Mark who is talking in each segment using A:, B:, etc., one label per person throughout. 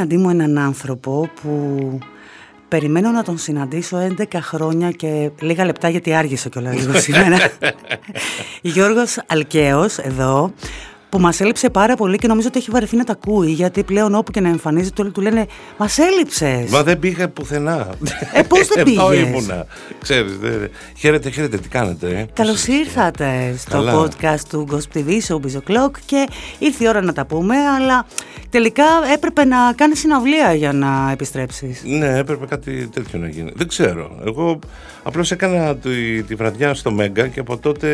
A: Έχω απέναντί μου έναν άνθρωπο που περιμένω να τον συναντήσω 11 χρόνια και λίγα λεπτά γιατί άργησε κιόλας λίγο σήμερα. Γιώργος Αλκαίος εδώ που μας έλειψε πάρα πολύ και νομίζω ότι έχει βαρεθεί να τα ακούει. Γιατί πλέον όπου και να εμφανίζεται, του, του λένε Μας έλειψες.
B: Μα δεν πήγα πουθενά.
A: Ε, πώς δεν πήγες;
B: Εδώ ήμουνα. Ξέρεις, χαίρετε, χαίρετε, τι κάνετε. Ε;
A: Καλώς ήρθατε στο Καλά. podcast του Ghost TV, Showbiz O'Clock και ήρθε η ώρα να τα πούμε, αλλά τελικά έπρεπε να κάνεις συναυλία για να επιστρέψεις.
B: Ναι, έπρεπε κάτι τέτοιο να γίνει. Δεν ξέρω. Εγώ απλώς έκανα τη, τη βραδιά στο Μέγκα και από τότε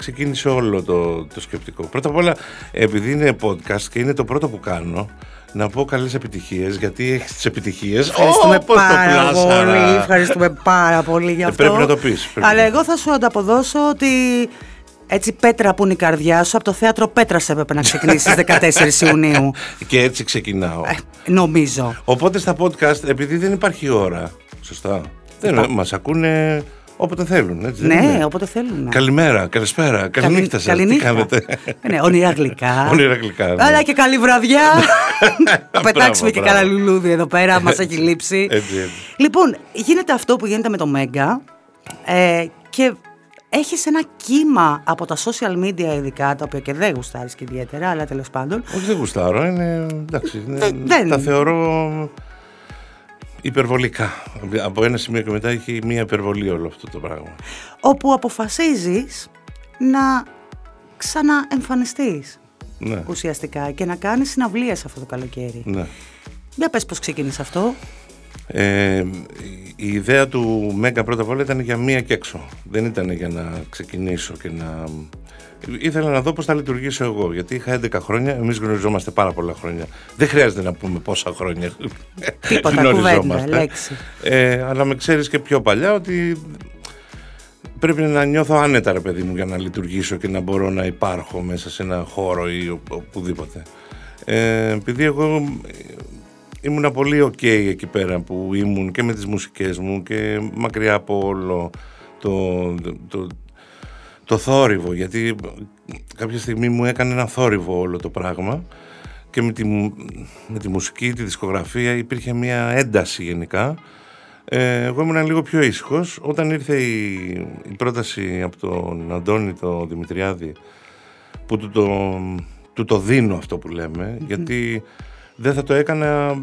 B: ξεκίνησε όλο το, το σκεπτικό. Πρώτα απ' όλα, επειδή είναι podcast και είναι το πρώτο που κάνω, να πω καλές επιτυχίες, γιατί έχεις τις επιτυχίες.
A: Ευχαριστούμε oh, πάρα το πολύ. Ευχαριστούμε πάρα πολύ για ε, αυτό.
B: πρέπει να το πεις.
A: Αλλά εγώ θα σου ανταποδώσω ότι έτσι πέτρα που είναι η καρδιά σου, από το θέατρο Πέτρας έπρεπε να ξεκινήσεις 14 Ιουνίου.
B: Και έτσι ξεκινάω.
A: Ε, νομίζω.
B: Οπότε στα podcast, επειδή δεν υπάρχει ώρα. Σωστά. Δεν, μας ακούνε Όποτε θέλουν, έτσι.
A: Ναι, όποτε θέλουν.
B: Καλημέρα, καλησπέρα, καληνύχτα σας. Τι κάνετε;
A: Ναι, όνειρα γλυκά.
B: όνειρα γλυκά. Ναι.
A: Αλλά και καλή βραδιά. Θα πετάξουμε και καλά λουλούδι εδώ πέρα, μα έχει λείψει.
B: Έτσι, έτσι.
A: Λοιπόν, γίνεται αυτό που γίνεται με το Μέγκα ε, και έχεις ένα κύμα από τα social media ειδικά, τα οποία και δεν γουστάρεις και ιδιαίτερα, αλλά τέλος πάντων.
B: Όχι, δεν γουστάρω. Είναι, εντάξει, δεν... Τα θεωρώ Υπερβολικά. Από ένα σημείο και μετά έχει μία υπερβολή όλο αυτό το πράγμα.
A: Όπου αποφασίζεις να ξαναεμφανιστείς ναι. ουσιαστικά και να κάνεις συναυλίες αυτό το καλοκαίρι.
B: Ναι.
A: Για πες πώς ξεκίνησε αυτό.
B: Ε, η ιδέα του Μέγκα πρώτα απ' όλα ήταν για μία και έξω. Δεν ήταν για να ξεκινήσω και να ήθελα να δω πώς θα λειτουργήσω εγώ. Γιατί είχα 11 χρόνια, εμείς γνωριζόμαστε πάρα πολλά χρόνια. Δεν χρειάζεται να πούμε πόσα χρόνια
A: Τίποτα, γνωριζόμαστε. λέξη.
B: Ε, αλλά με ξέρεις και πιο παλιά ότι πρέπει να νιώθω άνετα, ρε παιδί μου, για να λειτουργήσω και να μπορώ να υπάρχω μέσα σε ένα χώρο ή οπουδήποτε. Ε, επειδή εγώ ήμουν πολύ ok εκεί πέρα που ήμουν και με τις μουσικές μου και μακριά από όλο το, το, το θόρυβο, γιατί κάποια στιγμή μου έκανε ένα θόρυβο όλο το πράγμα και με τη, με τη μουσική, τη δισκογραφία υπήρχε μια ένταση γενικά. Ε, εγώ ήμουν λίγο πιο ήσυχος. Όταν ήρθε η, η, πρόταση από τον Αντώνη το Δημητριάδη που του το, του το δίνω αυτό που λέμε, γιατί δεν θα το έκανα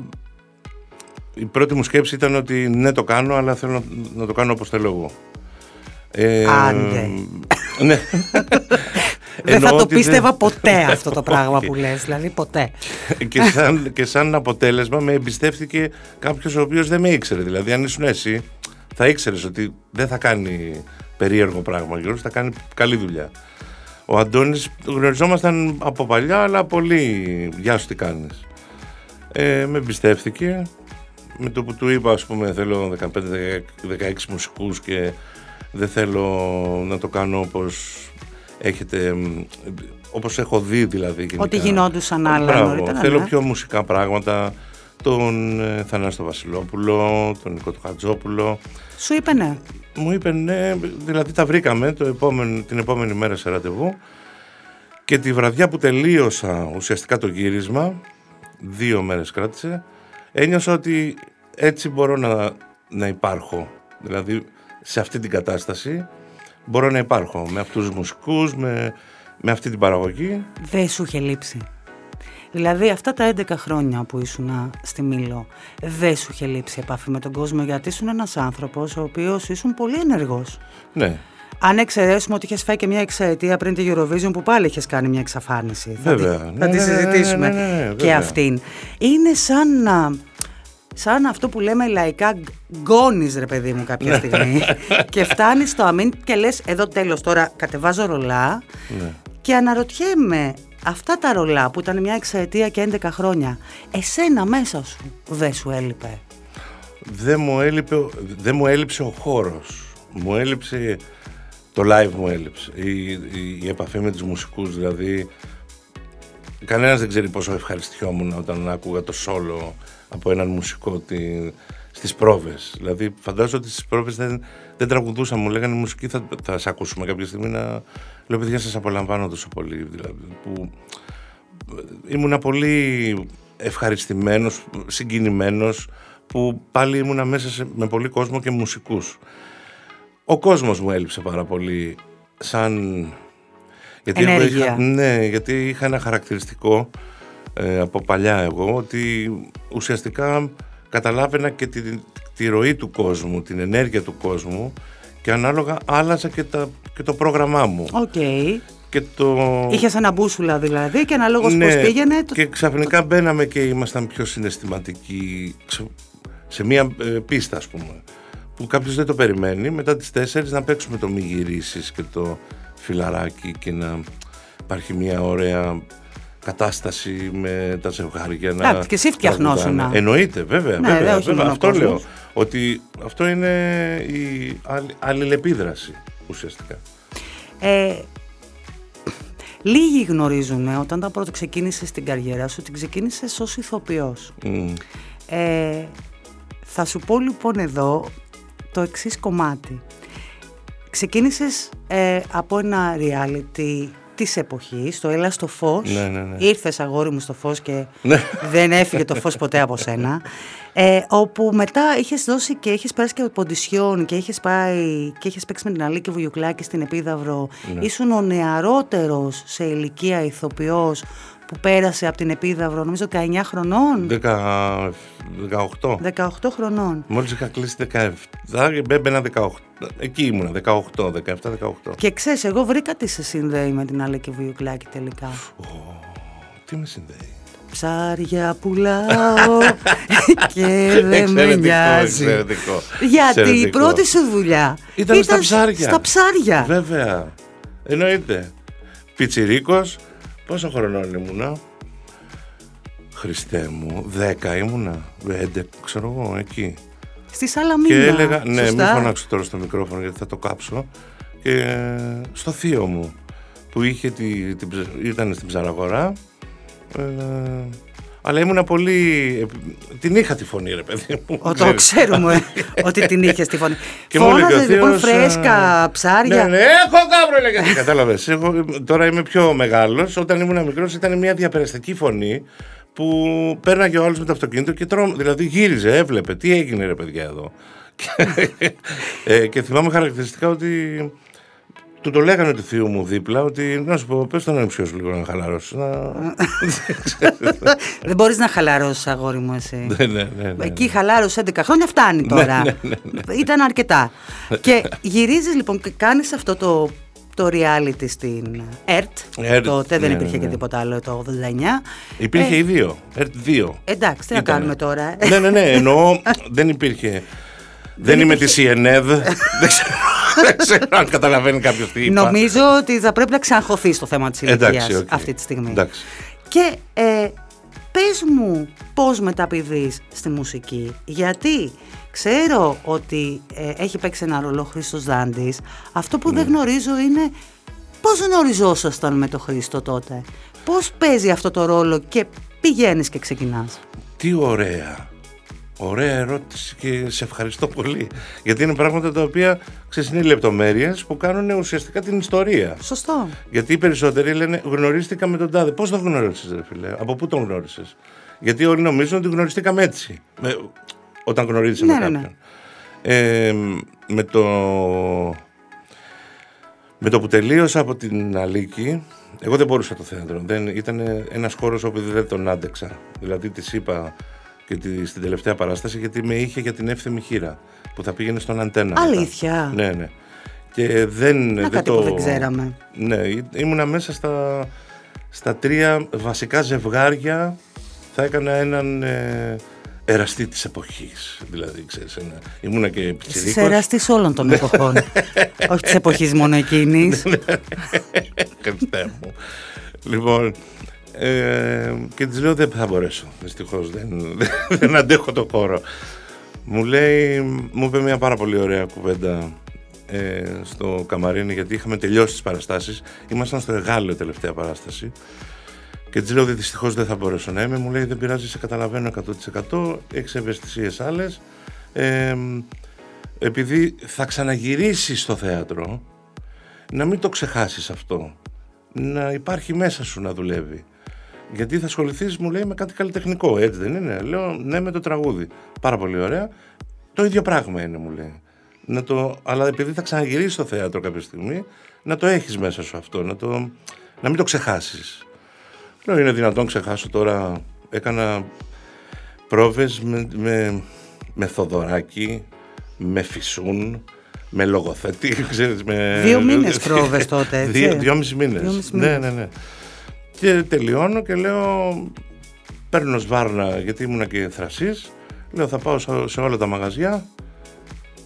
B: η πρώτη μου σκέψη ήταν ότι ναι το κάνω αλλά θέλω να, να το κάνω όπως θέλω εγώ.
A: Ε, Άντε. Ναι. Δεν θα το πίστευα ποτέ αυτό το πράγμα που λες, δηλαδή ποτέ.
B: και, σαν, και σαν αποτέλεσμα με εμπιστεύτηκε κάποιος ο οποίος δεν με ήξερε. Δηλαδή αν ήσουν εσύ θα ήξερες ότι δεν θα κάνει περίεργο πράγμα Γιώργος, θα κάνει καλή δουλειά. Ο Αντώνης γνωριζόμασταν από παλιά αλλά πολύ γεια σου τι κάνεις. Ε, με εμπιστεύτηκε με το που του είπα ας πούμε θέλω 15-16 μουσικούς και δεν θέλω να το κάνω όπως έχετε, όπως έχω δει δηλαδή. Γενικά.
A: Ότι γινόντουσαν άλλα νωρίτερα.
B: Θέλω ναι. πιο μουσικά πράγματα, τον ε, Θανάστο Βασιλόπουλο, τον Νικό του Χατζόπουλο.
A: Σου είπε ναι.
B: Μου είπε ναι, δηλαδή τα βρήκαμε το επόμενο, την επόμενη μέρα σε ραντεβού και τη βραδιά που τελείωσα ουσιαστικά το γύρισμα, δύο μέρες κράτησε, ένιωσα ότι έτσι μπορώ να, να υπάρχω. Δηλαδή σε αυτή την κατάσταση μπορώ να υπάρχω με αυτούς τους μουσικούς, με, με αυτή την παραγωγή.
A: Δεν σου είχε λείψει. Δηλαδή αυτά τα 11 χρόνια που ήσουν στη Μήλο, δεν σου είχε λείψει επαφή με τον κόσμο γιατί ήσουν ένας άνθρωπος ο οποίος ήσουν πολύ ενεργός.
B: Ναι.
A: Αν εξαιρέσουμε ότι είχες φάει και μια εξαετία πριν τη Eurovision που πάλι είχες κάνει μια εξαφάνιση.
B: Βέβαια.
A: Θα
B: τη,
A: θα τη συζητήσουμε και αυτήν. Είναι σαν να σαν αυτό που λέμε λαϊκά γκώνεις ρε παιδί μου κάποια ναι. στιγμή και φτάνεις στο αμήν και λες εδώ τέλος τώρα κατεβάζω ρολά ναι. και αναρωτιέμαι αυτά τα ρολά που ήταν μια εξαετία και 11 χρόνια εσένα μέσα σου δεν σου έλειπε;
B: Δεν μου, έλειπε, δεν μου έλειψε ο χώρος μου έλειψε το live μου έλειψε η, η, η επαφή με τους μουσικούς δηλαδή κανένας δεν ξέρει πόσο ευχαριστιόμουν όταν άκουγα το σόλο από έναν μουσικό τη, στις πρόβες. Δηλαδή φαντάζομαι ότι στις πρόβες δεν, δεν τραγουδούσαν, μου λέγανε μουσική θα, θα σε ακούσουμε κάποια στιγμή να λέω παιδιά σας απολαμβάνω τόσο πολύ δηλαδή, που ήμουνα πολύ ευχαριστημένος, συγκινημένος που πάλι ήμουνα μέσα με πολύ κόσμο και μουσικούς. Ο κόσμος μου έλειψε πάρα πολύ σαν...
A: Γιατί Ενέργεια.
B: ναι, γιατί είχα ένα χαρακτηριστικό ε, από παλιά εγώ ότι ουσιαστικά καταλάβαινα και τη, τη ροή του κόσμου, την ενέργεια του κόσμου και ανάλογα άλλαζα και, τα, και το πρόγραμμά μου.
A: Οκ.
B: Και το...
A: Είχες ένα μπούσουλα δηλαδή και ανάλογος ναι, πώς πήγαινε.
B: Και ξαφνικά μπαίναμε και ήμασταν πιο συναισθηματικοί σε μια ε, πίστα ας πούμε που κάποιος δεν το περιμένει μετά τις τέσσερις να παίξουμε το μη γυρίσεις και το φιλαράκι και να υπάρχει μια ωραία κατάσταση με τα ζευγάρια.
A: Να, και εσύ φτιαχνόσουν.
B: Εννοείται, βέβαια. Ναι, βέβαια, βέβαια. Αυτό λέω. Ότι αυτό είναι η αλληλεπίδραση ουσιαστικά.
A: Ε, λίγοι γνωρίζουν όταν τα πρώτα ξεκίνησε την καριέρα σου ότι ξεκίνησε ως ηθοποιός. Ε, θα σου πω λοιπόν εδώ το εξής κομμάτι. Ξεκίνησες ε, από ένα reality της εποχής, το Έλα στο φως.
B: Ναι, ναι, ναι.
A: Ήρθες αγόρι μου στο φως και ναι. δεν έφυγε το φως ποτέ από σένα. Ε, όπου μετά είχες δώσει και είχες περάσει και ποντισιόν και είχες πάει και είχες παίξει με την Αλίκη Βουγιουκλάκη στην Επίδαυρο. Ναι. Ήσουν ο νεαρότερος σε ηλικία ηθοποιός που πέρασε από την Επίδαυρο, νομίζω 19 χρονών;
B: 18.
A: 18 χρονών.
B: Μόλις είχα κλείσει 17, έμπαινα 18. Εκεί ήμουνα, 18, 17, 18.
A: Και ξέρεις, εγώ βρήκα τι σε συνδέει με την Αλέκη Βιουκλάκη τελικά.
B: τι με συνδέει;
A: Ψάρια πουλάω και δεν με νοιάζει.
B: Εξαιρετικό.
A: Γιατί η πρώτη σου δουλειά
B: ήταν, στα ψάρια.
A: Στα ψάρια.
B: Βέβαια. Εννοείται. Πιτσιρίκος, Πόσο χρονών ήμουνα; Χριστέ μου, δέκα ήμουνα, Έντεκ, ξέρω εγώ, εκεί.
A: Στη Σαλαμίνα,
B: Και έλεγα, ναι, μην φωνάξω τώρα στο μικρόφωνο γιατί θα το κάψω. Και στο θείο μου, που είχε τη, την, ήταν στην ψαραγορά, ε, αλλά ήμουν πολύ. Την είχα τη φωνή, ρε παιδί μου.
A: Ο, το ξέρουμε ότι την είχες τη φωνή. Και Φώναζες λοιπόν φρέσκα, ψάρια.
B: Ναι, ναι, έχω κάπρο, έλεγε. Κατάλαβες. Τώρα είμαι πιο μεγάλος. Όταν ήμουν μικρός ήταν μια διαπεραστική φωνή που πέρναγε ο άλλος με το αυτοκίνητο και τρώμε. Δηλαδή γύριζε, έβλεπε τι έγινε, ρε παιδιά εδώ. ε, και θυμάμαι χαρακτηριστικά ότι του το λέγανε του θείου μου δίπλα ότι να σου πω, πες τον ανεψιός σου λίγο να χαλαρώσεις. Να...
A: Δεν μπορείς να χαλαρώσεις αγόρι μου εσύ.
B: Ναι, ναι, ναι, ναι.
A: Εκεί χαλάρωσε 11 χρόνια φτάνει
B: ναι,
A: τώρα. Ήταν αρκετά. και γυρίζεις λοιπόν και κάνεις αυτό το το reality στην ΕΡΤ.
B: ERT
A: τότε δεν υπήρχε και τίποτα άλλο το 89.
B: Υπήρχε ε, η 2. ΕΡΤ 2.
A: Εντάξει, τι να κάνουμε τώρα.
B: ναι, ναι, ναι. Εννοώ δεν υπήρχε. Δεν, είμαι της ΕΝΕΔ. Δεν ξέρω αν καταλαβαίνει κάποιος τι είπα.
A: Νομίζω ότι θα πρέπει να ξαναχωθεί στο θέμα της ηλικίας αυτή τη στιγμή.
B: Εντάξει.
A: Και ε, πες μου πώς μεταπηδείς στη μουσική. Γιατί ξέρω ότι ε, έχει παίξει ένα ρόλο ο Χρήστος Δάντης. Αυτό που δεν ναι. γνωρίζω είναι πώς γνωριζόσασταν με τον Χρήστο τότε. Πώς παίζει αυτό το ρόλο και πηγαίνεις και ξεκινάς.
B: Τι ωραία. Ωραία ερώτηση και σε ευχαριστώ πολύ. Γιατί είναι πράγματα τα οποία ξέρεις, είναι λεπτομέρειες που κάνουν ουσιαστικά την ιστορία.
A: Σωστό.
B: Γιατί οι περισσότεροι λένε γνωρίστηκα με τον τάδε. Πώς τον γνώρισες, ρε φίλε, από πού τον γνώρισες; Γιατί όλοι νομίζουν ότι γνωριστήκαμε έτσι. Με, όταν γνωρίζει
A: ναι,
B: με
A: ναι,
B: κάποιον. Ναι. Ε, με το. Με το που τελείωσα από την Αλίκη, εγώ δεν μπορούσα το θέατρο. Δεν, ήταν ένας χώρος όπου δεν τον άντεξα. Δηλαδή της είπα και τη, στην τελευταία παράσταση γιατί με είχε για την εύθυμη χείρα που θα πήγαινε στον αντένα.
A: Αλήθεια.
B: Ναι, ναι. Και δεν,
A: Να
B: δεν
A: κάτι
B: το...
A: που δεν ξέραμε.
B: Ναι, ήμουνα μέσα στα, στα τρία βασικά ζευγάρια. Θα έκανα έναν ε, εραστή της εποχής. Δηλαδή, ξέρεις, ένα... ήμουνα και πιτσιρίκος.
A: Είσαι εραστής όλων των εποχών. Όχι της εποχής μόνο εκείνης.
B: Χριστέ μου. Λοιπόν, ε, και της λέω δεν θα μπορέσω. Δυστυχώς δεν, δεν αντέχω το χώρο. Μου λέει, μου είπε μια πάρα πολύ ωραία κουβέντα ε, στο Καμαρίνι γιατί είχαμε τελειώσει τις παραστάσεις. Ήμασταν στο Εγάλεο τελευταία παράσταση. Και της λέω ότι δυστυχώς δεν θα μπορέσω να είμαι. Μου λέει δεν πειράζει, σε καταλαβαίνω 100%. Έχεις ευαισθησίες άλλες. Ε, επειδή θα ξαναγυρίσεις στο θέατρο, να μην το ξεχάσεις αυτό. Να υπάρχει μέσα σου να δουλεύει Γιατί θα ασχοληθείς, μου λέει, με κάτι καλλιτεχνικό, έτσι δεν είναι. Λέω, ναι, με το τραγούδι. Πάρα πολύ ωραία. Το ίδιο πράγμα είναι, μου λέει. Να το, αλλά επειδή θα ξαναγυρίσει στο θέατρο κάποια στιγμή, να το έχεις μέσα σου αυτό, να, το, να μην το ξεχάσεις. Λέω, είναι δυνατόν ξεχάσω τώρα. Έκανα πρόβες με, με, με Θοδωράκη, με Φυσούν, με λογοθέτη, ξέρεις, με...
A: Δύο μήνες πρόβες τότε, έτσι.
B: Δύο, δυόμιση μήνες. Ναι, ναι, ναι. Και τελειώνω και λέω, παίρνω σβάρνα γιατί ήμουν και θρασής, λέω θα πάω σε όλα τα μαγαζιά,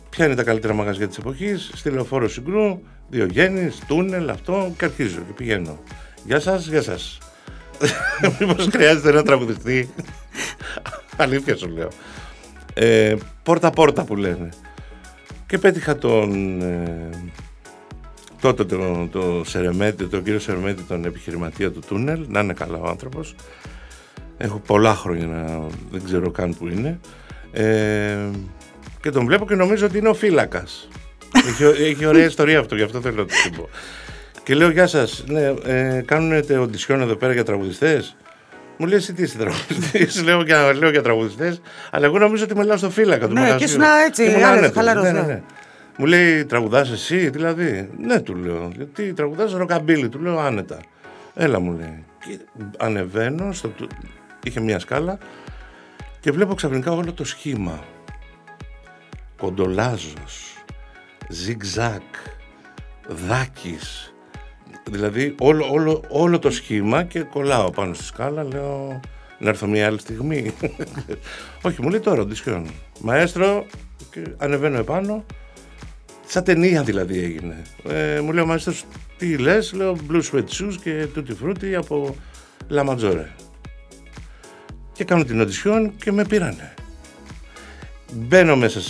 B: ποια είναι τα καλύτερα μαγαζιά της εποχής, στη Λεωφόρο Συγκρού, Διογέννης, Τούνελ, αυτό και αρχίζω και πηγαίνω. Γεια σας, γεια σας. Μήπως χρειάζεται ένα τραγουδιστή. Αλήθεια σου λέω. Ε, πόρτα πόρτα που λένε. Και πέτυχα τον ε, τότε το, το Σερεμέτη, τον κύριο Σερεμέτη, τον επιχειρηματία του Τούνελ, να είναι καλά ο άνθρωπος. Έχω πολλά χρόνια να δεν ξέρω καν που είναι. Ε, και τον βλέπω και νομίζω ότι είναι ο φύλακας. έχει, έχει ωραία ιστορία αυτό, γι' αυτό θέλω να το πω. Και λέω, Γεια σας, ναι, ε, κάνετε οντισιόν εδώ πέρα για τραγουδιστές; Μου λέει εσύ τι είσαι τραγουδιστής; λέω, για, λέω για τραγουδιστές, αλλά εγώ νομίζω ότι μιλάω στο φύλακα του
A: Ναι, και ήσουν έτσι, χαλαρός. Ναι, ναι, ναι.
B: Μου λέει τραγουδάς εσύ, δηλαδή. Ναι, του λέω. Γιατί τραγουδάς ροκαμπίλι, του λέω άνετα. Έλα μου λέει. Και ανεβαίνω, στο... είχε μια σκάλα και βλέπω ξαφνικά όλο το σχήμα. Κοντολάζος, ζιγζάκ, δάκης, δηλαδή όλο, όλο, όλο το σχήμα και κολλάω πάνω στη σκάλα, λέω να έρθω μια άλλη στιγμή. Όχι, μου λέει τώρα, ντυσιόν. Μαέστρο, και ανεβαίνω επάνω, σαν ταινία δηλαδή έγινε. Ε, μου λέει ο μαέστρος, τι λες, λέω Blue Sweat Shoes και Tutti Frutti από La Maggiore. Και κάνω την οντισιόν και με πήρανε. Μπαίνω μέσα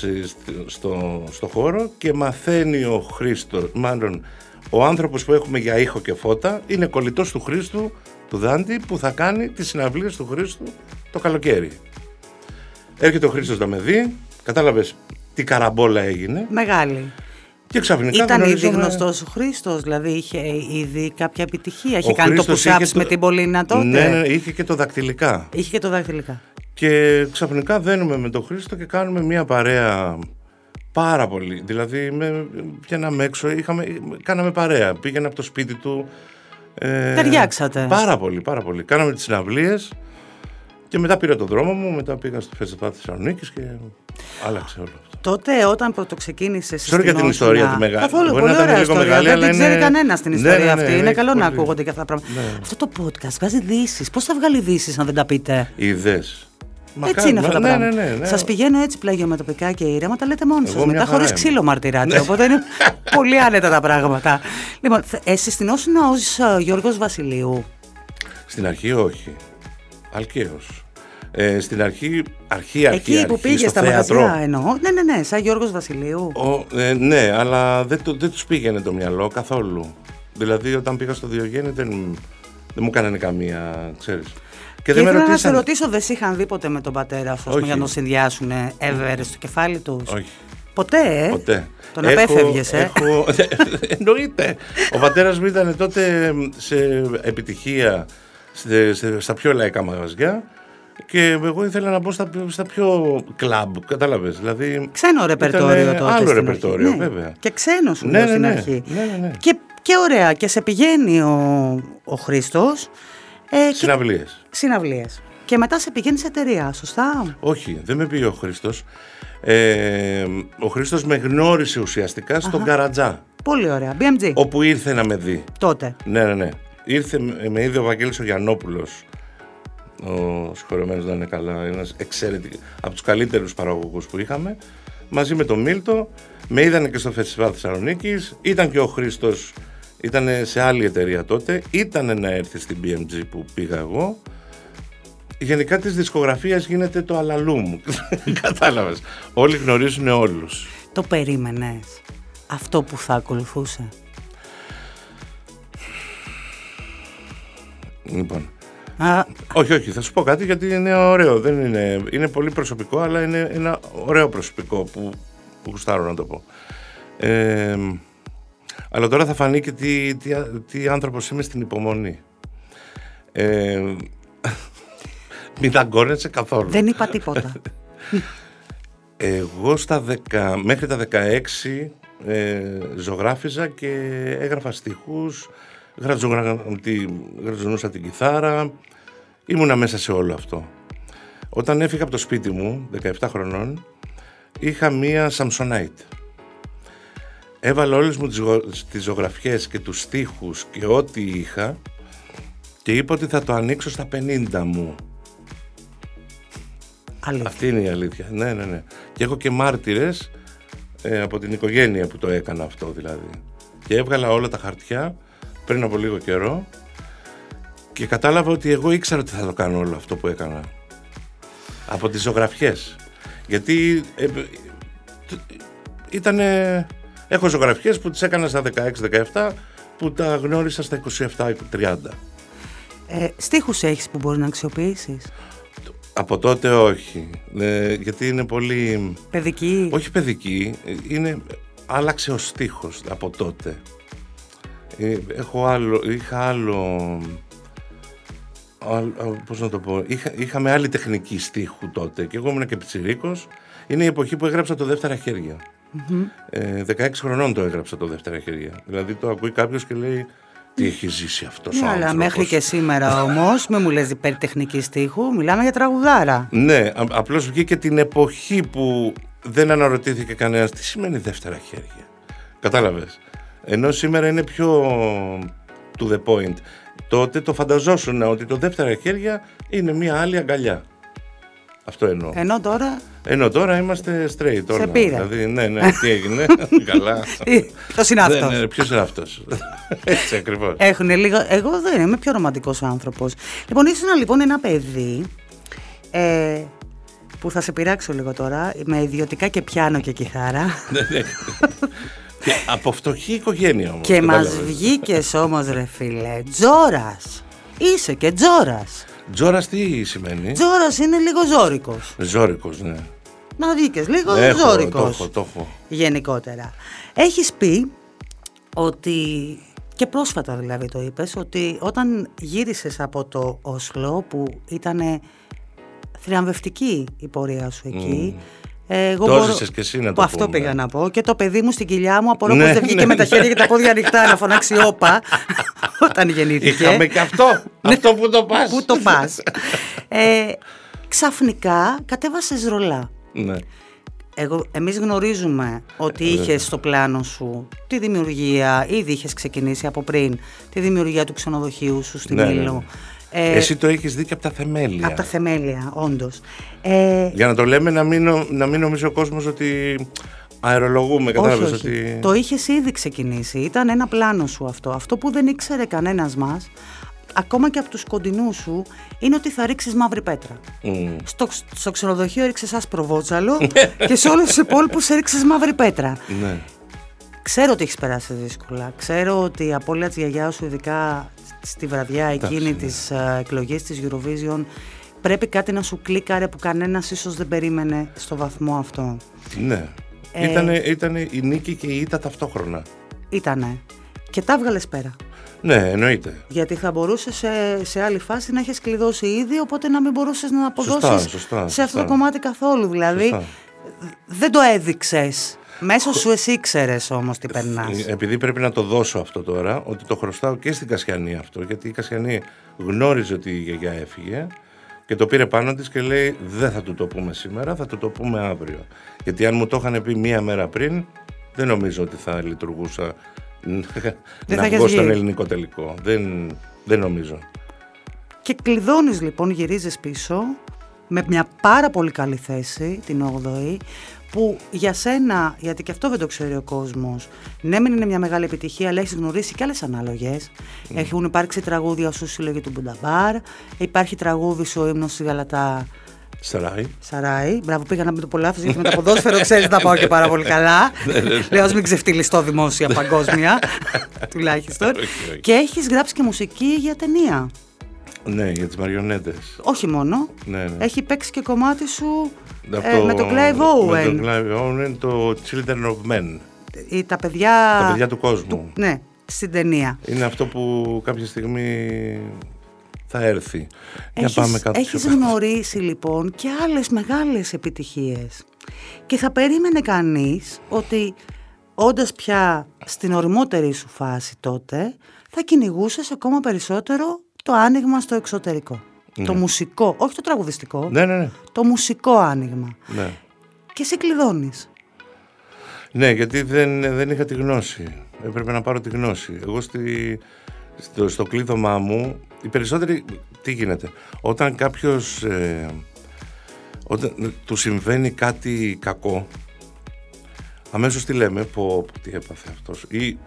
B: στο, στο χώρο και μαθαίνει ο Χρήστος, μάλλον ο άνθρωπος που έχουμε για ήχο και φώτα είναι κολλητός του Χρήστου, του Δάντη, που θα κάνει τις συναυλίες του Χρήστου το καλοκαίρι. Έρχεται ο Χρήστος να με δει, κατάλαβες τι καραμπόλα έγινε.
A: Μεγάλη.
B: Και ξαφνικά
A: Ήταν ήδη γνωστός ο Χρήστος, δηλαδή είχε ήδη κάποια επιτυχία. Είχε κάνει το push με την Πολίνα τότε.
B: Ναι, ναι, είχε και το δακτυλικά.
A: Είχε και το δακτυλικά.
B: Και ξαφνικά δένουμε με τον Χρήστο και κάνουμε μια παρέα πάρα πολύ. Δηλαδή, με, πιάναμε έξω, είχαμε, κάναμε παρέα. Πήγαινα από το σπίτι του.
A: Ε, Ταιριάξατε.
B: Πάρα πολύ, πάρα πολύ. Κάναμε τις συναυλίες και μετά πήρα τον δρόμο μου, μετά πήγα στο Φεστιβάλ Θεσσαλονίκης και άλλαξε όλο αυτό.
A: Τότε όταν πρωτοξεκίνησες.
B: Ξέρω για την ιστορία τη μεγάλη.
A: Καθόλου πολύ ωραία ιστορία. Δεν την ξέρει κανένας την ιστορία ναι, ναι, ναι, αυτή. είναι καλό να ακούγονται και αυτά τα πράγματα. Αυτό το podcast βγάζει δύσει. Πώς θα βγάλει δύσει αν δεν τα πείτε;
B: Ιδέε.
A: Έτσι είναι αυτά τα πράγματα. Ναι, ναι, ναι, Σας πηγαίνω έτσι πλαγιομετωπικά και ήρεμα, τα λέτε μόνοι σας. Μετά χωρίς ξύλο μαρτυράτε. Οπότε είναι πολύ άνετα τα πράγματα. Λοιπόν, εσύ στην Όσουνα ως Γιώργος Βασιλείου;
B: Στην αρχή όχι. Αλκαίος. Ε, στην αρχή, αρχή, αρχή,
A: Εκεί που πήγε στα μαγαζιά εννοώ. Ναι, ναι, ναι, σαν Γιώργος Βασιλείου.
B: Ο, ε, ναι, αλλά δεν, το, δεν τους πήγαινε το μυαλό καθόλου. Δηλαδή όταν πήγα στο Διογέννη δεν, δεν μου κάνανε καμία, ξέρεις.
A: Και, και ήθελα να σε ρωτήσω, δεν σε είχαν δει ποτέ με τον πατέρα σου για να τον συνδυάσουν ever στο κεφάλι τους;
B: Όχι.
A: Ποτέ, ε;
B: Ποτέ.
A: Τον απέφευγες, ε;
B: Έχω... Εννοείται. Ο πατέρας μου ήταν τότε σε επιτυχία στα πιο λαϊκά μαγαζιά και εγώ ήθελα να μπω στα, στα πιο κλαμπ, κατάλαβες. Δηλαδή,
A: ξένο ρεπερτόριο τότε.
B: Άλλο ρεπερτόριο, ναι. βέβαια.
A: Και ξένος σου ναι, ναι, στην
B: ναι.
A: αρχή.
B: Ναι, ναι, ναι.
A: Και, και ωραία, και σε πηγαίνει ο, ο Χρήστος.
B: Ε, συναυλίες.
A: Και, συναυλίες. Και μετά σε πηγαίνει σε εταιρεία, σωστά;
B: Όχι, δεν με πήγε ο Χρήστος. Ε, ο Χρήστος με γνώρισε ουσιαστικά στον Καρατζά.
A: Πολύ ωραία. BMG.
B: Όπου ήρθε να με δει.
A: Τότε.
B: Ναι, ναι, ναι. Ήρθε, με είδε ο Βαγγέλης ο Γιαννόπουλος ο συγχωρεμένος να είναι καλά, ένας εξαιρετικός, από τους καλύτερους παραγωγούς που είχαμε, μαζί με τον Μίλτο, με είδανε και στο Φεστιβάλ Θεσσαλονίκης. ήταν και ο Χρήστος, ήταν σε άλλη εταιρεία τότε, ήταν να έρθει στην BMG που πήγα εγώ, Γενικά της δισκογραφίας γίνεται το αλαλούμ, κατάλαβες, όλοι γνωρίζουν όλους.
A: Το περίμενες, αυτό που θα ακολουθούσε;
B: Λοιπόν, όχι, όχι, θα σου πω κάτι γιατί είναι ωραίο. Δεν είναι, είναι πολύ προσωπικό, αλλά είναι ένα ωραίο προσωπικό που, που γουστάρω να το πω. Ε, αλλά τώρα θα φανεί και τι, τι, τι άνθρωπος είμαι στην υπομονή. Ε, Μην δαγκώνεσαι καθόλου.
A: Δεν είπα τίποτα.
B: Εγώ στα 10, μέχρι τα 16 ε, ζωγράφιζα και έγραφα στίχους, γρατζονούσα την κιθάρα, ήμουνα μέσα σε όλο αυτό. Όταν έφυγα από το σπίτι μου, 17 χρονών, είχα μία Samsonite. Έβαλα όλες μου τις ζωγραφιές και τους στίχους και ό,τι είχα και είπα ότι θα το ανοίξω στα 50 μου.
A: Αλήθεια.
B: Αυτή είναι η αλήθεια. Ναι, ναι, ναι. Και έχω και μάρτυρες ε, από την οικογένεια που το έκανα αυτό δηλαδή. Και έβγαλα όλα τα χαρτιά πριν από λίγο καιρό και κατάλαβα ότι εγώ ήξερα ότι θα το κάνω όλο αυτό που έκανα. Από τις ζωγραφιές. Γιατί ε, ήταν... Έχω ζωγραφιές που τις έκανα στα 16-17 που τα γνώρισα στα 27-30.
A: Ε, στίχους έχεις που μπορείς να αξιοποιήσεις;
B: Από τότε όχι. Ε, γιατί είναι πολύ.
A: Παιδική;
B: Όχι παιδική. Είναι... Άλλαξε ο στίχος από τότε. Ε, έχω άλλο, είχα άλλο, άλλο πώς να το πω, είχα, είχαμε άλλη τεχνική στίχου τότε και εγώ ήμουν και πιτσιρίκος. Είναι η εποχή που έγραψα το δεύτερα χέρια. Ε, 16 χρονών το έγραψα το δεύτερα χέρια. Δηλαδή το ακούει κάποιος και λέει τι έχει ζήσει αυτός
A: ναι, ο αλλά μέχρι και σήμερα όμως, με μου λες περί τεχνική στίχου, μιλάμε για τραγουδάρα.
B: Ναι, απλώς βγήκε την εποχή που δεν αναρωτήθηκε κανένας τι σημαίνει δεύτερα χέρια. Κατάλαβες. Ενώ σήμερα είναι πιο to the point. Τότε το φανταζόσουν ότι το δεύτερα χέρια είναι μια άλλη αγκαλιά. Αυτό εννοώ.
A: Ενώ τώρα.
B: Ενώ τώρα είμαστε straight.
A: Σε πήρα.
B: Δηλαδή, ναι, ναι, τι έγινε. Καλά.
A: Ποιος είναι αυτός;
B: Ναι, ναι, Ποιος είναι αυτός; Έτσι ακριβώς.
A: Έχουν λίγο. Εγώ δεν είμαι πιο ρομαντικός άνθρωπος. Λοιπόν, ήσουν λοιπόν ένα παιδί. Ε, που θα σε πειράξω λίγο τώρα, με ιδιωτικά και πιάνο και κιθάρα.
B: Ναι, ναι. και από φτωχή οικογένεια όμως.
A: Και μας βγήκες όμως ρε φίλε, τζόρας. Είσαι και τζόρας.
B: Τζόρας τι σημαίνει;
A: Τζόρας είναι λίγο ζώρικος.
B: Ζώρικος, ναι.
A: Να βγήκε λίγο
B: ζώρικος. Το έχω, το έχω.
A: Γενικότερα. Έχεις πει ότι. Και πρόσφατα δηλαδή το είπες ότι όταν γύρισες από το Όσλο που ήταν θριαμβευτική η πορεία σου εκεί
B: εγώ το μπορώ... και εσύ να το
A: Αυτό πήγα να πω. Και το παιδί μου στην κοιλιά μου απορώ ναι, πως δεν βγήκε ναι. με τα χέρια και τα πόδια ανοιχτά να φωνάξει όπα όταν γεννήθηκε.
B: Είχαμε και αυτό. Ναι. αυτό που το πας.
A: Πού το πας. ε, ξαφνικά κατέβασες ρολά.
B: Ναι.
A: Εγώ, εμείς γνωρίζουμε ότι είχες στο πλάνο σου τη δημιουργία, ήδη είχες ξεκινήσει από πριν, τη δημιουργία του ξενοδοχείου σου στη ναι, Μήλο.
B: Ε, Εσύ το έχεις δει και από τα θεμέλια.
A: Από τα θεμέλια, όντως. Ε,
B: Για να το λέμε να μην, να μην νομίζει ο κόσμος ότι αερολογούμε, κατάλαβες ότι...
A: Το είχες ήδη ξεκινήσει, ήταν ένα πλάνο σου αυτό. Αυτό που δεν ήξερε κανένας μας, ακόμα και από τους κοντινούς σου, είναι ότι θα ρίξεις μαύρη πέτρα. Στο, στο ξενοδοχείο έριξες άσπρο βότσαλο και σε όλους τους υπόλοιπους έριξες μαύρη πέτρα.
B: Ναι.
A: Ξέρω ότι έχεις περάσει δύσκολα. Ξέρω ότι η απώλεια της γιαγιάς σου, ειδικά στη βραδιά εκείνη της uh, εκλογής της Eurovision, πρέπει κάτι να σου κλίκαρε που κανένας ίσως δεν περίμενε στο βαθμό αυτό.
B: Ναι. Ε, ήτανε, η νίκη και η ήττα ταυτόχρονα.
A: Ήτανε. Και τα έβγαλες πέρα.
B: Ναι, εννοείται.
A: Γιατί θα μπορούσες σε, σε άλλη φάση να έχεις κλειδώσει ήδη, οπότε να μην μπορούσες να αποδώσεις σε αυτό το κομμάτι καθόλου. Δηλαδή, δεν το έδειξες Μέσω σου εσύ ήξερε όμως τι περνάς.
B: Επειδή πρέπει να το δώσω αυτό τώρα, ότι το χρωστάω και στην Κασιανή αυτό. Γιατί η Κασιανή γνώριζε ότι η γιαγιά έφυγε και το πήρε πάνω της και λέει: Δεν θα του το πούμε σήμερα, θα του το πούμε αύριο. Γιατί αν μου το είχαν πει μία μέρα πριν, δεν νομίζω ότι θα λειτουργούσα δεν να βγω στον ελληνικό τελικό. Δεν, δεν νομίζω.
A: Και κλειδώνεις λοιπόν, γυρίζεις πίσω με μια πάρα πολύ καλή θέση, την 8η, που για σένα, γιατί και αυτό δεν το ξέρει ο κόσμος, ναι, μεν είναι μια μεγάλη επιτυχία, αλλά έχεις γνωρίσει και άλλες ανάλογες. Mm. Έχουν υπάρξει τραγούδια σου συλλογή του Μπουνταμπάρ, υπάρχει τραγούδι σου ο ύμνο στη Γαλατά.
B: Σαράι.
A: Σαράι. Μπράβο, πήγα να μην το πω λάθος, γιατί με το ποδόσφαιρο ξέρεις να πάω και πάρα πολύ καλά. Ναι, ναι, ναι. Λέω, ας μην ξεφτυλιστώ δημόσια παγκόσμια, τουλάχιστον. Και έχεις γράψει και μουσική για ταινία.
B: Ναι, για τις μαριονέτες.
A: Όχι μόνο.
B: Ναι, ναι.
A: Έχει παίξει και κομμάτι σου ε, με τον Clive Owen.
B: Με τον Clive Owen, το Children of Men.
A: Η, τα, παιδιά...
B: τα παιδιά του κόσμου.
A: Του, ναι, στην ταινία.
B: Είναι αυτό που κάποια στιγμή θα έρθει.
A: Έχεις,
B: Για πάμε κάτω
A: έχεις
B: πιο κάτω.
A: γνωρίσει λοιπόν και άλλες μεγάλες επιτυχίες. Και θα περίμενε κανείς ότι όντας πια στην οριμότερη σου φάση τότε, θα κυνηγούσες ακόμα περισσότερο το άνοιγμα στο εξωτερικό. Το μουσικό, όχι το τραγουδιστικό,
B: Ναι, ναι, ναι.
A: το μουσικό άνοιγμα.
B: ναι.
A: Και σε κλειδώνεις.
B: Ναι, γιατί δεν, δεν είχα τη γνώση. Έπρεπε να πάρω τη γνώση. Εγώ στη, στο, στο κλείδωμά μου, οι περισσότεροι, τι γίνεται. Όταν κάποιος, ε, όταν του συμβαίνει κάτι κακό, αμέσως τι λέμε, πω, πω, τι έπαθε αυτός. Ή,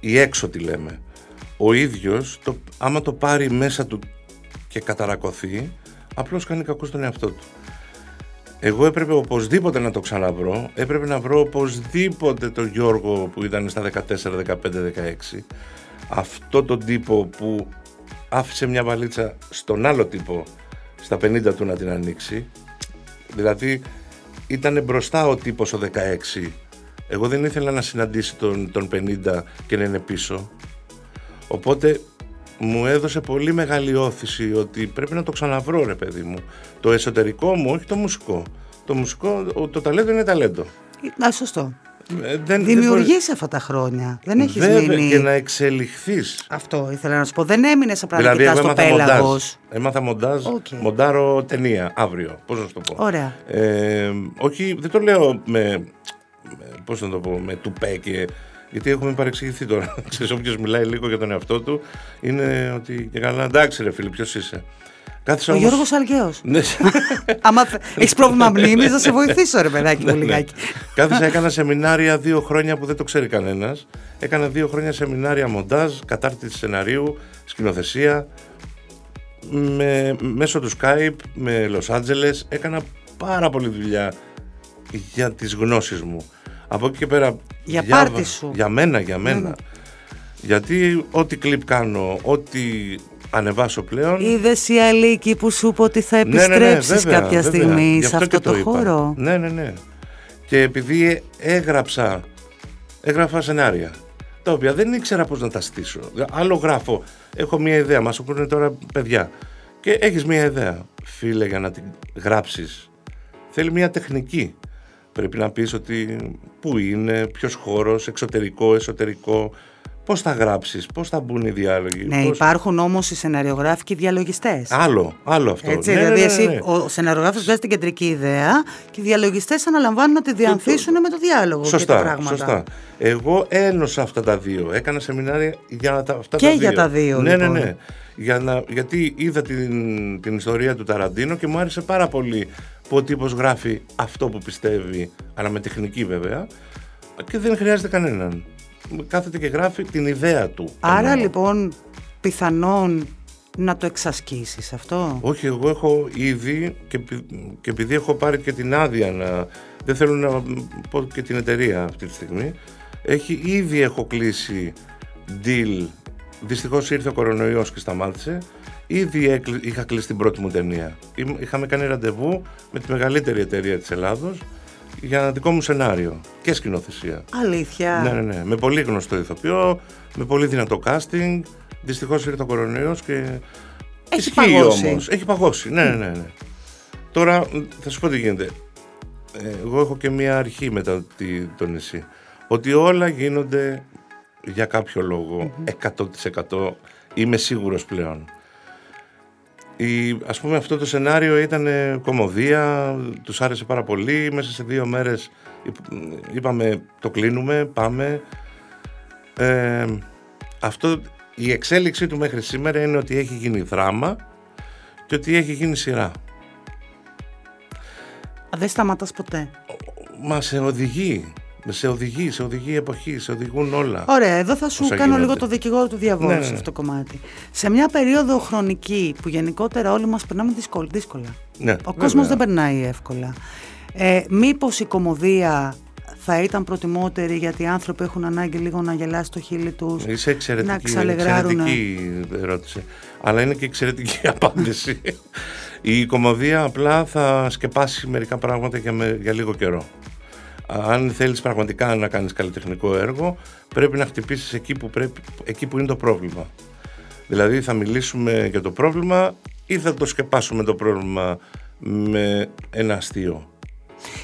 B: ή έξω τι λέμε. Ο ίδιος, το, άμα το πάρει μέσα του και καταρακωθεί, απλώς κάνει κακό στον εαυτό του. Εγώ έπρεπε οπωσδήποτε να το ξαναβρω. Έπρεπε να βρω οπωσδήποτε τον Γιώργο που ήταν στα 14, 15, 16. Αυτό τον τύπο που άφησε μια βαλίτσα στον άλλο τύπο στα 50 του να την ανοίξει. Δηλαδή ήταν μπροστά ο τύπος ο 16. Εγώ δεν ήθελα να συναντήσει τον, τον 50 και να είναι πίσω. Οπότε μου έδωσε πολύ μεγάλη όθηση ότι πρέπει να το ξαναβρω ρε παιδί μου. Το εσωτερικό μου, όχι το μουσικό. Το μουσικό, ο- το ταλέντο είναι ταλέντο.
A: Α, σωστό.
B: Ε, δεν,
A: Δημιουργείς αυτά τα χρόνια. Δεν
B: δεν
A: έχεις
B: μπορεί- Βέβαια,
A: μείνει...
B: και να εξελιχθείς.
A: Αυτό ήθελα να σου πω. Δεν έμεινες
B: Δηλαδή,
A: πραγματικά
B: εγώ
A: στο
B: έμαθα μοντάζ.
A: πέλαγος.
B: Έμαθα μοντάζ,
A: Οκ.
B: μοντάρω ταινία αύριο. Πώς να σου το πω.
A: Ωραία.
B: Ε, όχι, δεν το λέω με, με πώς να το πω, με τουπέ και... Γιατί έχουμε παρεξηγηθεί τώρα. Ξέρεις, όποιος μιλάει λίγο για τον εαυτό του, είναι ότι και καλά, εντάξει ρε φίλε, ποιος είσαι. Κάθισα
A: Ο
B: όμως-
A: Γιώργος Αλγέος.
B: Ναι,
A: Άμα έχεις πρόβλημα μνήμης, να σε βοηθήσω, ρε παιδάκι μου,
B: ναι.
A: λιγάκι.
B: Κάθισα, έκανα σεμινάρια δύο χρόνια που δεν το ξέρει κανένας. Έκανα δύο χρόνια σεμινάρια μοντάζ, κατάρτιση σεναρίου, σκηνοθεσία. Με, μέσω του Skype, με Los Angeles, έκανα πάρα πολλή δουλειά για τις γνώσεις μου. Από εκεί και πέρα...
A: Για
B: διάβα-
A: πάρτι σου.
B: Για μένα, για μένα. Γιατί ό,τι κλιπ κάνω, ό,τι ανεβάσω πλέον...
A: Είδε η Αλίκη που σου είπε ότι θα
B: Ναι, ναι, ναι,
A: επιστρέψεις
B: βέβαια,
A: κάποια
B: βέβαια.
A: στιγμή
B: Γι'
A: σε
B: αυτό
A: αυτό
B: και
A: το,
B: είπα.
A: χώρο.
B: Ναι, ναι, ναι. Και επειδή έγραψα, έγραφα σενάρια, τα οποία δεν ήξερα πώς να τα στήσω. Άλλο γράφω, έχω μια ιδέα, μας ακούνε τώρα παιδιά. Και έχεις μια ιδέα, φίλε, για να την γράψεις. Θέλει μια τεχνική. Πρέπει να πεις ότι πού είναι, ποιος χώρος, εξωτερικό, εσωτερικό, πώς θα γράψεις, πώς θα μπουν οι διάλογοι.
A: Ναι,
B: πώς-
A: υπάρχουν όμως οι σεναριογράφοι και οι διαλογιστές.
B: Άλλο, άλλο αυτό.
A: Έτσι,
B: Ναι, ναι,
A: δηλαδή,
B: ναι,
A: εσύ,
B: ναι.
A: ο σεναριογράφος βγάζει την κεντρική ιδέα και οι διαλογιστές αναλαμβάνουν να τη διανθίσουν με το διάλογο και τα
B: Σωστά,
A: πράγματα.
B: σωστά. Εγώ ένωσα αυτά τα δύο. Έκανα σεμινάρια για τα, αυτά
A: Και
B: τα δύο.
A: για τα δύο,
B: Ναι,
A: λοιπόν.
B: ναι, ναι. Για να, γιατί είδα την, την ιστορία του Ταραντίνο και μου άρεσε πάρα πολύ που ο τύπος γράφει αυτό που πιστεύει, αλλά με τεχνική βέβαια, και δεν χρειάζεται κανέναν. Κάθεται και γράφει την ιδέα του.
A: Άρα
B: Εννοώ.
A: λοιπόν πιθανόν να το εξασκήσεις αυτό;
B: Όχι, εγώ έχω ήδη και, επει- και επειδή έχω πάρει και την άδεια να. Δεν θέλω να πω και την εταιρεία αυτή τη στιγμή. Έχει, ήδη έχω κλείσει deal. Δυστυχώς ήρθε ο κορονοϊός και σταμάτησε. Ήδη έκλει- είχα κλείσει την πρώτη μου ταινία. Ήμ- Είχαμε κάνει ραντεβού με τη μεγαλύτερη εταιρεία της Ελλάδος για ένα δικό μου σενάριο και σκηνοθεσία.
A: Αλήθεια.
B: Ναι, ναι, ναι. Με πολύ γνωστό ηθοποιό, με πολύ δυνατό casting. Δυστυχώς ήρθε ο κορονοϊός και.
A: Έχει
B: Ισχύει
A: παγώσει.
B: όμως. Έχει παγώσει. Ναι, ναι, ναι, ναι. Τώρα θα σου πω τι γίνεται. Ε, Εγώ έχω και μία αρχή μετά τη- το νησί. Ότι όλα γίνονται για κάποιο λόγο. 100% είμαι σίγουρος πλέον. Η, ας πούμε αυτό το σενάριο ήταν ε, κομμωδία, τους άρεσε πάρα πολύ. Μέσα σε δύο μέρες είπ- είπαμε το κλείνουμε, πάμε. Ε, αυτό, η εξέλιξή του μέχρι σήμερα είναι ότι έχει γίνει δράμα και ότι έχει γίνει σειρά.
A: Δεν σταματάς ποτέ.
B: Μας σε οδηγεί, σε οδηγεί, σε οδηγεί η εποχή, σε οδηγούν όλα.
A: Ωραία, εδώ θα σου
B: Όσα
A: κάνω
B: γίνονται.
A: λίγο το δικηγόρο του διαβόλου
B: Ναι, ναι,
A: σε
B: ναι.
A: αυτό το κομμάτι. Σε μια περίοδο χρονική που γενικότερα όλοι μας περνάμε δύσκολα, δύσκολα.
B: Ναι,
A: Ο
B: βέβαια.
A: κόσμος δεν περνάει εύκολα. Ε, μήπως η κομμωδία θα ήταν προτιμότερη γιατί οι άνθρωποι έχουν ανάγκη λίγο να γελάσει το χείλη τους,
B: Είσαι
A: να
B: εξαιρετική,
A: ξαλεγράρουν.
B: εξαιρετική ερώτηση. Αλλά είναι και εξαιρετική απάντηση. Η κομμωδία απλά θα σκεπάσει μερικά πράγματα για, με- για λίγο καιρό. Αν θέλεις πραγματικά να κάνεις καλλιτεχνικό έργο, πρέπει να χτυπήσεις εκεί που, πρέπει, εκεί που είναι το πρόβλημα. Δηλαδή θα μιλήσουμε για το πρόβλημα ή θα το σκεπάσουμε το πρόβλημα με ένα αστείο;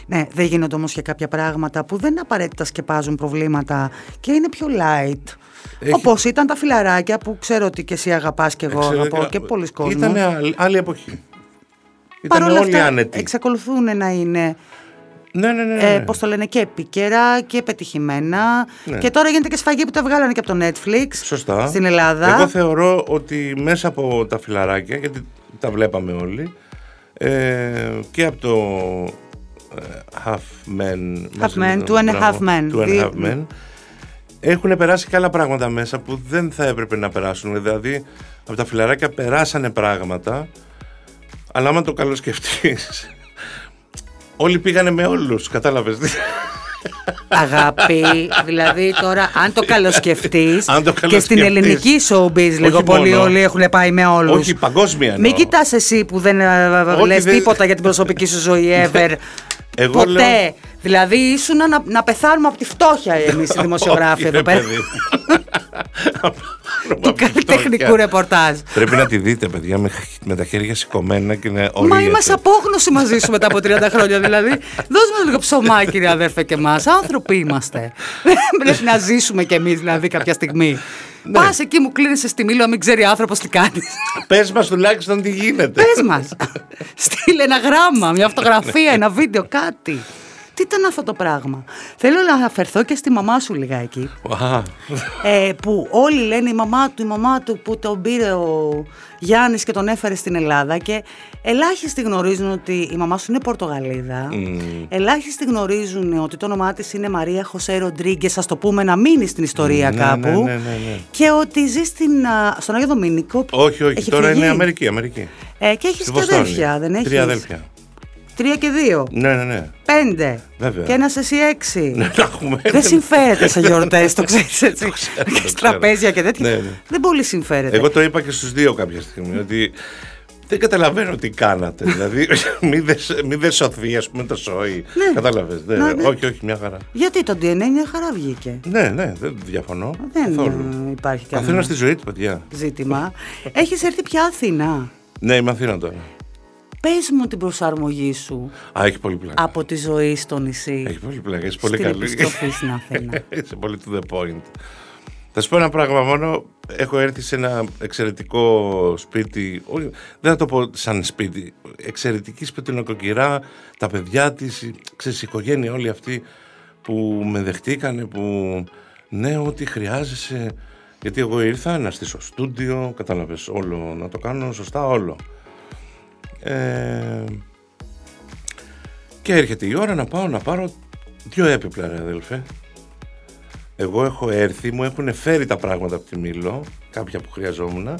A: Ναι, δεν γίνονται όμως και κάποια πράγματα που δεν απαραίτητα σκεπάζουν προβλήματα και είναι πιο light. Έχει... Όπως ήταν τα φιλαράκια που ξέρω ότι και εσύ αγαπάς και εγώ αγαπώ και πολλοί κόσμοι.
B: Ήταν άλλη εποχή. Ήταν όλοι αυτά, άνετοι.
A: εξακολουθούν να είναι
B: ναι, ναι, ναι, ναι.
A: Ε, Πώς το λένε, και επικαιρά και πετυχημένα. Ναι. Και τώρα γίνεται και σφαγή που τα βγάλανε και από το Netflix.
B: Σωστά.
A: Στην Ελλάδα.
B: Εγώ θεωρώ ότι μέσα από τα φιλαράκια, γιατί τα βλέπαμε όλοι, ε, και από το ε, Half Men.
A: Half Men, Two and a Half Men.
B: Two and a Half Men. Έχουν περάσει και άλλα πράγματα μέσα που δεν θα έπρεπε να περάσουν. Δηλαδή, από τα φιλαράκια περάσανε πράγματα, αλλά άμα το καλοσκεφτείς Όλοι πήγανε με όλους, κατάλαβες.
A: Αγάπη, δηλαδή τώρα αν το καλοσκεφτείς και στην ελληνική showbiz λίγο πολύ όλοι έχουν πάει με όλους.
B: Όχι, παγκόσμια.
A: Μην κοιτάς εσύ που δεν ε, λες τίποτα για την προσωπική σου ζωή ever. Εγώ Ποτέ. Λέω... Δηλαδή ήσουν να, να πεθάνουμε από τη φτώχεια εμείς οι δημοσιογράφοι εδώ πέρα. του καλλιτεχνικού ρεπορτάζ.
B: Πρέπει να τη δείτε, παιδιά, με, με τα χέρια σηκωμένα και να ορίεται.
A: Μα είμαστε απόγνωση μαζί σου μετά από 30 χρόνια. Δηλαδή, δώσ' μας λίγο ψωμάκι, κύριε αδέρφε, και εμάς. Άνθρωποι είμαστε. Πρέπει να ζήσουμε κι εμείς, δηλαδή, κάποια στιγμή. Ναι. Πας εκεί μου κλείνεις στη μήλο, μην ξέρει άνθρωπος τι κάνεις.
B: Πες μας τουλάχιστον τι γίνεται.
A: Πες μας. Στείλε ένα γράμμα, μια φωτογραφία, ένα βίντεο, κάτι. Τι ήταν αυτό το πράγμα; Θέλω να αναφερθώ και στη μαμά σου λιγάκι. Ε, που όλοι λένε η μαμά του, η μαμά του που τον πήρε ο Γιάννης και τον έφερε στην Ελλάδα και ελάχιστοι γνωρίζουν ότι η μαμά σου είναι Πορτογαλίδα. Mm. Ελάχιστοι γνωρίζουν ότι το όνομά της είναι Μαρία Χωσέ Ροντρίγκες, ας το πούμε να μείνει στην ιστορία
B: ναι,
A: κάπου.
B: Ναι, ναι, ναι,
A: και ότι ζει στην, στον Άγιο Δομήνικο.
B: Όχι, όχι, τώρα είναι Αμερική. Αμερική.
A: Ε, και έχει και αδέλφια, δεν έχει.
B: Τρία αδέλφια.
A: Τρία και δύο.
B: Ναι, ναι, ναι.
A: Πέντε.
B: Βέβαια.
A: Και ένας εσύ έξι.
B: Ναι, έχουμε.
A: Δεν συμφέρεται σε γιορτές, το ξέρεις έτσι. Τραπέζια και τέτοια.
B: Ναι, ναι.
A: Δεν πολύ συμφέρεται.
B: Εγώ το είπα και στους δύο κάποια στιγμή ότι δεν καταλαβαίνω τι κάνατε. δηλαδή, μην δε σωθεί, ας πούμε, το σόι. Ναι. Κατάλαβες. Ναι, ναι. Όχι, όχι, μια χαρά.
A: Γιατί το DNA μια χαρά βγήκε;
B: Ναι, ναι, δεν διαφωνώ.
A: Δεν καθόλου. υπάρχει κανένα.
B: Καθένα στη ζωή του, παιδιά.
A: Ζήτημα. Έχεις έρθει πια Αθήνα;
B: Ναι, είμαι Αθήνα τώρα.
A: Πες μου την προσαρμογή σου.
B: Α, έχει πολύ πλάκα.
A: Από τη ζωή στο νησί.
B: Έχει πολύ πλάκα. Είσαι πολύ καλή.
A: Επιστροφή στην Αθήνα.
B: Είσαι πολύ to the point. Θα σου πω ένα πράγμα μόνο. Έχω έρθει σε ένα εξαιρετικό σπίτι. δεν θα το πω σαν σπίτι. Εξαιρετική σπιτινοκοκυρά. Τα παιδιά της, ξέρεις, η οικογένεια όλοι αυτοί που με δεχτήκανε, που ναι, ό,τι χρειάζεσαι. Γιατί εγώ ήρθα να στήσω στούντιο, κατάλαβες όλο, να το κάνω σωστά όλο. Ε, και έρχεται η ώρα να πάω να πάρω δύο έπιπλα ρε αδελφέ. Εγώ έχω έρθει, μου έχουν φέρει τα πράγματα από τη Μήλο, κάποια που χρειαζόμουν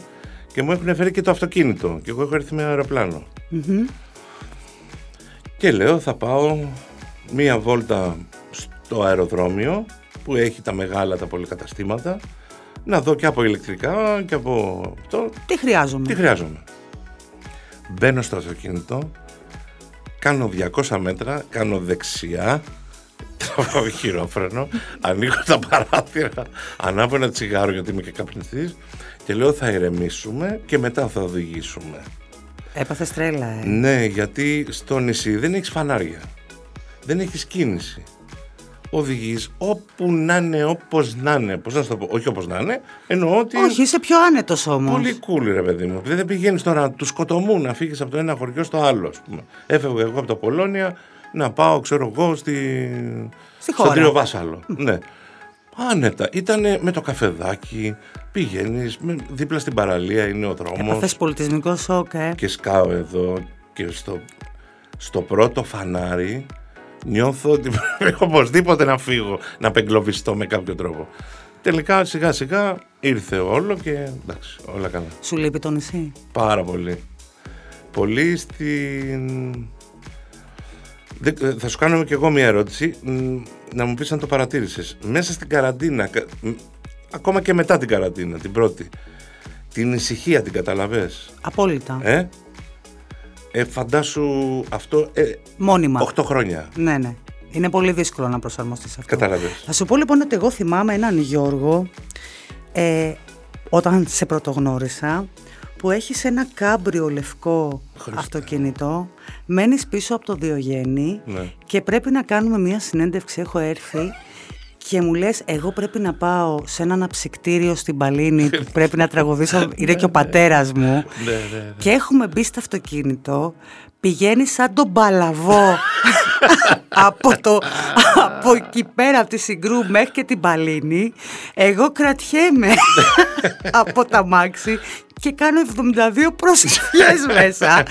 B: και μου έχουν φέρει και το αυτοκίνητο και εγώ έχω έρθει με αεροπλάνο. Και λέω θα πάω μία βόλτα στο αεροδρόμιο που έχει τα μεγάλα τα πολυκαταστήματα να δω και από ηλεκτρικά και από αυτό.
A: Τι χρειάζομαι;
B: Τι χρειάζομαι. Μπαίνω στο αυτοκίνητο, κάνω 200 μέτρα, κάνω δεξιά, τραβάω χειρόφρενο, ανοίγω τα παράθυρα, ανάβω ένα τσιγάρο γιατί είμαι και καπνιστής και λέω θα ηρεμήσουμε και μετά θα οδηγήσουμε.
A: Έπαθες τρέλα, ε.
B: Ναι, γιατί στο νησί δεν έχεις φανάρια. Δεν έχεις κίνηση οδηγείς όπου να είναι, όπως να είναι. Πώς να σου το πω, Όχι όπως να είναι, εννοώ ότι.
A: Όχι, είσαι πιο άνετος όμως.
B: Πολύ cool, ρε παιδί μου. Δεν πηγαίνεις τώρα τους σκοτωμού να φύγεις από το ένα χωριό στο άλλο. Έφευγα εγώ από τα Πολώνια να πάω, ξέρω εγώ, στη...
A: στη στον
B: Τρίο Βάσαλο. ναι. Άνετα. Ήταν με το καφεδάκι, πηγαίνεις, δίπλα στην παραλία είναι ο δρόμος.
A: Έπαθε πολιτισμικό σοκ, ε.
B: Και σκάω εδώ και στο, στο πρώτο φανάρι νιώθω ότι πρέπει οπωσδήποτε να φύγω, να απεγκλωβιστώ με κάποιο τρόπο. Τελικά σιγά σιγά ήρθε όλο και εντάξει, όλα καλά.
A: Σου λείπει το νησί;
B: Πάρα πολύ. Πολύ στην... Θα σου κάνω και εγώ μια ερώτηση, να μου πεις αν το παρατήρησες. Μέσα στην καραντίνα, ακόμα και μετά την καραντίνα, την πρώτη, την ησυχία την καταλαβες;
A: Απόλυτα.
B: Ε; Ε, φαντάσου αυτό. Ε,
A: Μόνιμα.
B: 8 χρόνια.
A: Ναι, ναι. Είναι πολύ δύσκολο να προσαρμοστείς αυτό.
B: Κατάλαβες.
A: Θα σου πω λοιπόν ότι εγώ θυμάμαι έναν Γιώργο. Ε, όταν σε πρωτογνώρισα που έχεις ένα κάμπριο λευκό
B: Χριστέ.
A: αυτοκίνητο, μένεις πίσω από το Διογέννη
B: Ναι.
A: και πρέπει να κάνουμε μια συνέντευξη, έχω έρθει και μου λες εγώ πρέπει να πάω σε ένα αναψυκτήριο στην Παλίνη που πρέπει να τραγουδήσω, είναι και ο πατέρας μου
B: Ναι, ναι, ναι.
A: και έχουμε μπει στο αυτοκίνητο, πηγαίνει σαν τον παλαβό από, το, από εκεί πέρα, από τη Συγκρού μέχρι και την Παλίνη. Εγώ κρατιέμαι από τα μάξι και κάνω 72 προσευχές μέσα.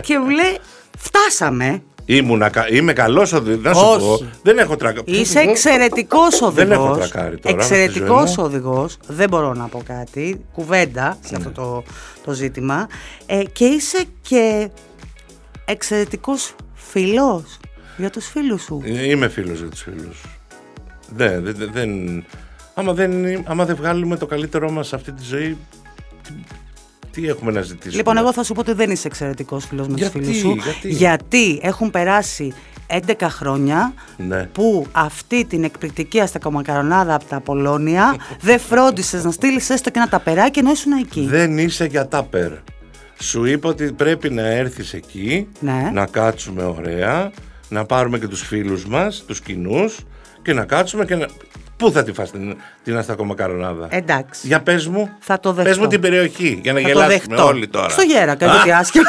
A: και μου λέει, φτάσαμε.
B: Ήμουνα, κα- είμαι καλός οδηγός. Να σου
A: Όχι.
B: πω. Δεν έχω τρακα...
A: Είσαι εξαιρετικός οδηγός.
B: Δεν έχω τρακάρει τώρα στη
A: Εξαιρετικός
B: ζωή μου.
A: οδηγός. Δεν μπορώ να πω κάτι. Κουβέντα σε
B: Ναι.
A: αυτό το, το ζήτημα. Ε, και είσαι και εξαιρετικός φίλο για τους φίλους σου.
B: Ε, Είμαι φίλος για τους φίλους. Ναι, δεν, δεν, δεν, άμα, δεν, άμα δεν βγάλουμε το καλύτερό μας σε αυτή τη ζωή, τι, τι έχουμε να ζητήσουμε;
A: Λοιπόν, εγώ θα σου πω ότι δεν είσαι εξαιρετικός φίλος με τους
B: Γιατί,
A: φίλους σου.
B: γιατί;
A: έχουν περάσει 11 χρόνια
B: Ναι.
A: που αυτή την εκπληκτική αστακομακαρονάδα από τα Πολώνια δεν φρόντισες να στείλεις έστω και ένα ταπεράκι ενώ ήσουν εκεί.
B: Δεν είσαι για τάπερ. Σου είπα ότι πρέπει να έρθεις εκεί,
A: Ναι.
B: να κάτσουμε ωραία, να πάρουμε και τους φίλους μας, τους κοινούς και να κάτσουμε και να... Πού θα τη φας την, την αστακομακαρονάδα;
A: Εντάξει.
B: Για πες μου.
A: Θα το
B: Πες
A: δεχτώ.
B: μου την περιοχή για να
A: Θα το
B: γελάσουμε
A: δεχτώ.
B: όλοι τώρα.
A: Στο Γέρακα, γιατί άσχημο.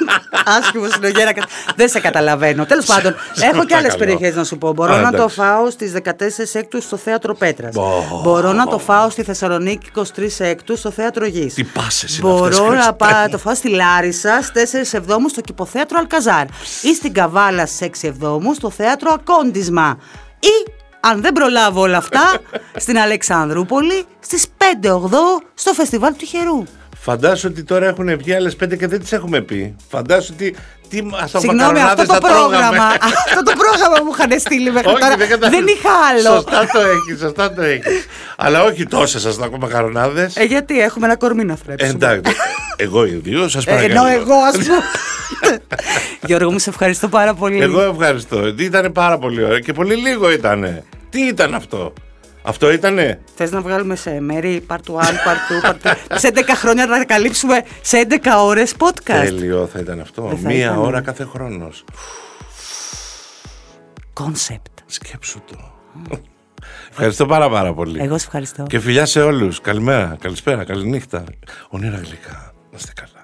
A: άσχημο είναι ο Γέρακας. Δεν σε καταλαβαίνω. Τέλος πάντων, έχω και άλλες
B: παρακαλώ.
A: περιοχές να σου πω. Μπορώ
B: Α,
A: να το
B: εντάξει.
A: φάω στις 14 έκτους στο θέατρο Πέτρας.
B: Πω.
A: Μπορώ να το φάω στη Θεσσαλονίκη 23 έκτους στο θέατρο Γης.
B: Τι πάσες είναι
A: Μπορώ
B: αυτές,
A: να
B: Χριστέ
A: πά,
B: μου.
A: το φάω στη Λάρισα στις 4 Εβδόμους στο κηποθέατρο Αλκαζάρ. Ή στην Καβάλα στις 6 Εβδόμους στο θέατρο Ακόντισμα. Ή αν δεν προλάβω όλα αυτά, στην Αλεξανδρούπολη στις 5 Ογδόου στο φεστιβάλ του Τυχερού.
B: Φαντάσου ότι τώρα έχουν βγει άλλες πέντε και δεν τις έχουμε πει. Φαντάσου ότι. Τι
A: Συγγνώμη, αυτό
B: αστρομακαρονάδες
A: το
B: θα τρώγαμε.
A: πρόγραμμα, αυτό το πρόγραμμα μου είχαν στείλει μέχρι
B: Όχι,
A: τώρα.
B: δεν, κατα-
A: Δεν είχα άλλο.
B: Σωστά το έχεις, σωστά το έχεις. Αλλά όχι τόσες αστρομακαρονάδε.
A: Ε, γιατί έχουμε ένα κορμί να
B: Ε,
A: θρέψουμε.
B: εντάξει. Εγώ ιδίω σας
A: Ε,
B: παρακαλώ.
A: ενώ εγώ, ας πούμε. Γιώργο, μου σε ευχαριστώ πάρα πολύ.
B: Εγώ ευχαριστώ. Ήταν πάρα πολύ ωραίο και πολύ λίγο ήτανε. Τι ήταν αυτό; Αυτό ήτανε;
A: Θες να βγάλουμε σε μέρη part 1, part 2, part 2. σε 11 χρόνια να τα καλύψουμε σε 11 ώρες podcast.
B: Τέλειο θα ήταν αυτό.
A: Δεν θα
B: Μία
A: ήταν.
B: ώρα κάθε χρόνος.
A: Concept.
B: Σκέψου το. Ευχαριστώ πάρα πάρα πολύ.
A: Εγώ σε ευχαριστώ.
B: Και φιλιά σε όλους. Καλημέρα, καλησπέρα, καληνύχτα. Ονείρα γλυκά. Να είστε καλά.